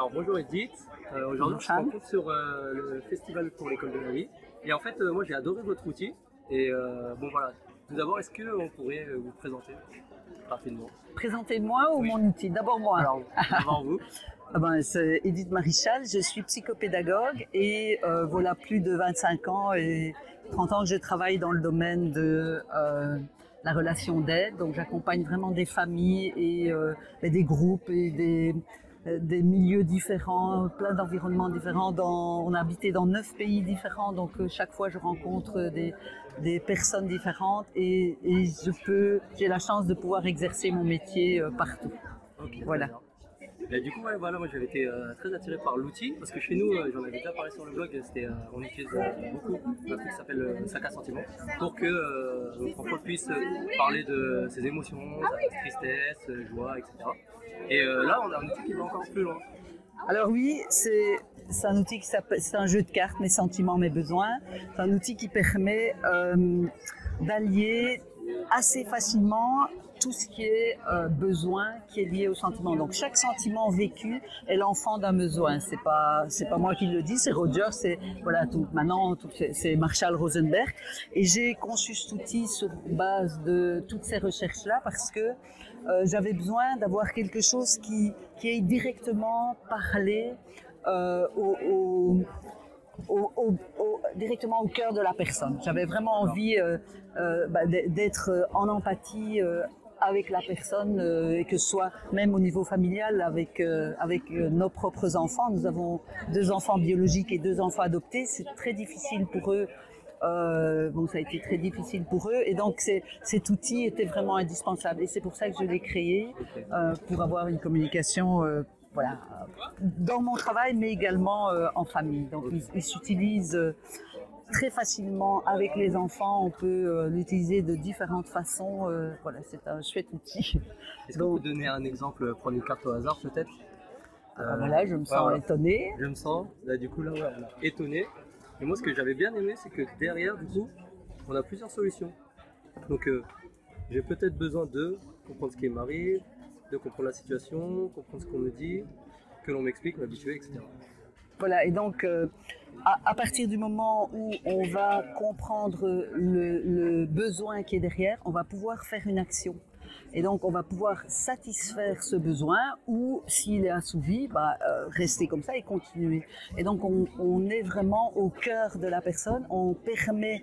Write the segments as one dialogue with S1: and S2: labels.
S1: Alors bonjour Edith, Euh, aujourd'hui je rencontre sur euh, le festival pour l'école de la vie. Et en fait euh, moi j'ai adoré votre outil. Et bon voilà, tout d'abord est-ce qu'on pourrait vous présenter rapidement?
S2: Présentez-moi ou
S1: Oui.
S2: mon outil? D'abord moi.
S1: Alors avant vous,
S2: Ah ben, c'est Edith Marichal, je suis psychopédagogue et voilà plus de 25 ans et 30 ans que je travaille dans le domaine de la relation d'aide. Donc j'accompagne vraiment des familles et des groupes et des, des milieux différents, plein d'environnements différents. Dans, on a habité dans neuf pays différents, donc euh, chaque fois je rencontre des, des personnes différentes et, et je peux, j'ai la chance de pouvoir exercer mon métier euh, partout.
S1: Ok, très
S2: Voilà.
S1: Et du coup, ouais, voilà, moi j'avais été euh, très attiré par l'outil parce que chez nous, euh, j'en avais déjà parlé sur le blog, euh, on utilise beaucoup un truc qui s'appelle sac à sentiments pour que notre puisse parler de ses émotions, sa tristesse, joie, etc. Et là, on a un outil qui va encore plus loin.
S2: Alors oui, c'est un outil qui c'est un jeu de cartes, mes sentiments, mes besoins. C'est un outil qui permet d'allier assez facilement tout ce qui est euh, besoin qui est lié au sentiment. Donc chaque sentiment vécu est l'enfant d'un besoin. C'est pas c'est pas moi qui le dis, c'est Roger, c'est voilà tout. Maintenant c'est- Marshall Rosenberg et j'ai conçu cet outil sur base de toutes ces recherches là parce que euh, j'avais besoin d'avoir quelque chose qui qui ait directement parlé euh, au- au- au- directement au cœur de la personne. J'avais vraiment envie euh, euh, bah, d'être euh, en empathie avec la personne et que ce soit même au niveau familial avec avec nos propres enfants. Nous avons deux enfants biologiques et deux enfants adoptés. C'est très difficile pour eux. Euh, bon, ça a été très difficile pour eux et donc cet outil était vraiment indispensable et c'est pour ça que je l'ai créé euh, pour avoir une communication euh, voilà, dans mon travail, mais également euh, en famille. Donc, il, il s'utilise euh, très facilement avec les enfants. On peut euh, l'utiliser de différentes façons. euh, voilà, c'est un chouette outil.
S1: Est-ce que vous pouvez donner un exemple, prendre une carte au hasard peut-être?
S2: Ah,
S1: Euh,
S2: voilà, je me sens
S1: voilà.
S2: étonnée.
S1: Je me sens, là du coup là, ouais, voilà, étonné. Et moi ce que j'avais bien aimé c'est que derrière du coup on a plusieurs solutions. Donc euh, j'ai peut-être besoin de comprendre ce qui m'arrive, de comprendre la situation, comprendre ce qu'on me dit, que l'on m'explique, m'habituer, etc.
S2: Voilà, et donc euh, à, à partir du moment où on va comprendre le, le besoin qui est derrière, on va pouvoir faire une action. Et donc on va pouvoir satisfaire ce besoin ou s'il est assouvi, bah, euh, rester comme ça et continuer. Et donc on, on est vraiment au cœur de la personne, on permet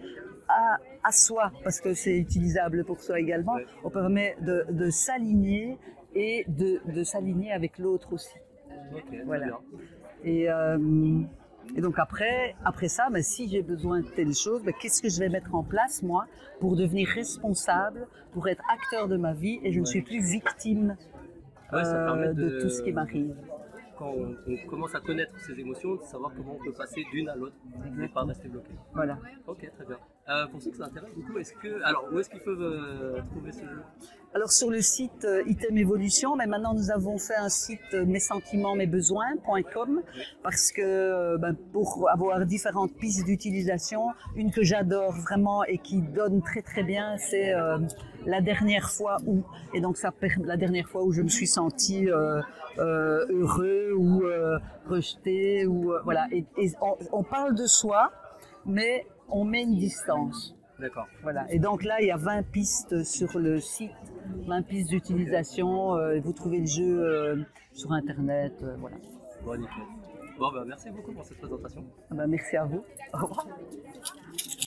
S2: à, à soi, parce que c'est utilisable pour soi également, on permet de, de s'aligner et de, de s'aligner avec l'autre aussi.
S1: Ok, très
S2: Voilà.
S1: bien.
S2: Et, euh, et donc après, après ça, ben, si j'ai besoin de telle chose, ben, qu'est-ce que je vais mettre en place moi pour devenir responsable, pour être acteur de ma vie et je ne suis plus victime
S1: Ouais,
S2: euh, de...
S1: de-
S2: tout ce qui m'arrive.
S1: Quand on, on commence à connaître ses émotions, de savoir comment on peut passer d'une à l'autre et pas rester bloqué.
S2: Voilà.
S1: Ok, très bien. Euh, pour ceux que ça intéresse, du est-ce que. Alors, où est-ce qu'ils peuvent euh, trouver ce jeu?
S2: Alors sur le site euh, Item Evolution, mais maintenant nous avons fait un site mes sentiments, mes besoins.com parce que ben, pour avoir différentes pistes d'utilisation, une que j'adore vraiment et qui donne très très bien, c'est la dernière fois où et donc ça la dernière fois où je me suis senti heureux ou rejeté ou voilà et, on parle de soi, mais on met une distance.
S1: D'accord.
S2: Voilà. Et donc là, il y a 20 pistes sur le site, 20 pistes d'utilisation. euh, vous trouvez le jeu euh, sur Internet. euh, voilà.
S1: Bon, nickel. Bon, bah, merci beaucoup pour cette présentation.
S2: Ah ben, merci à vous. Au revoir.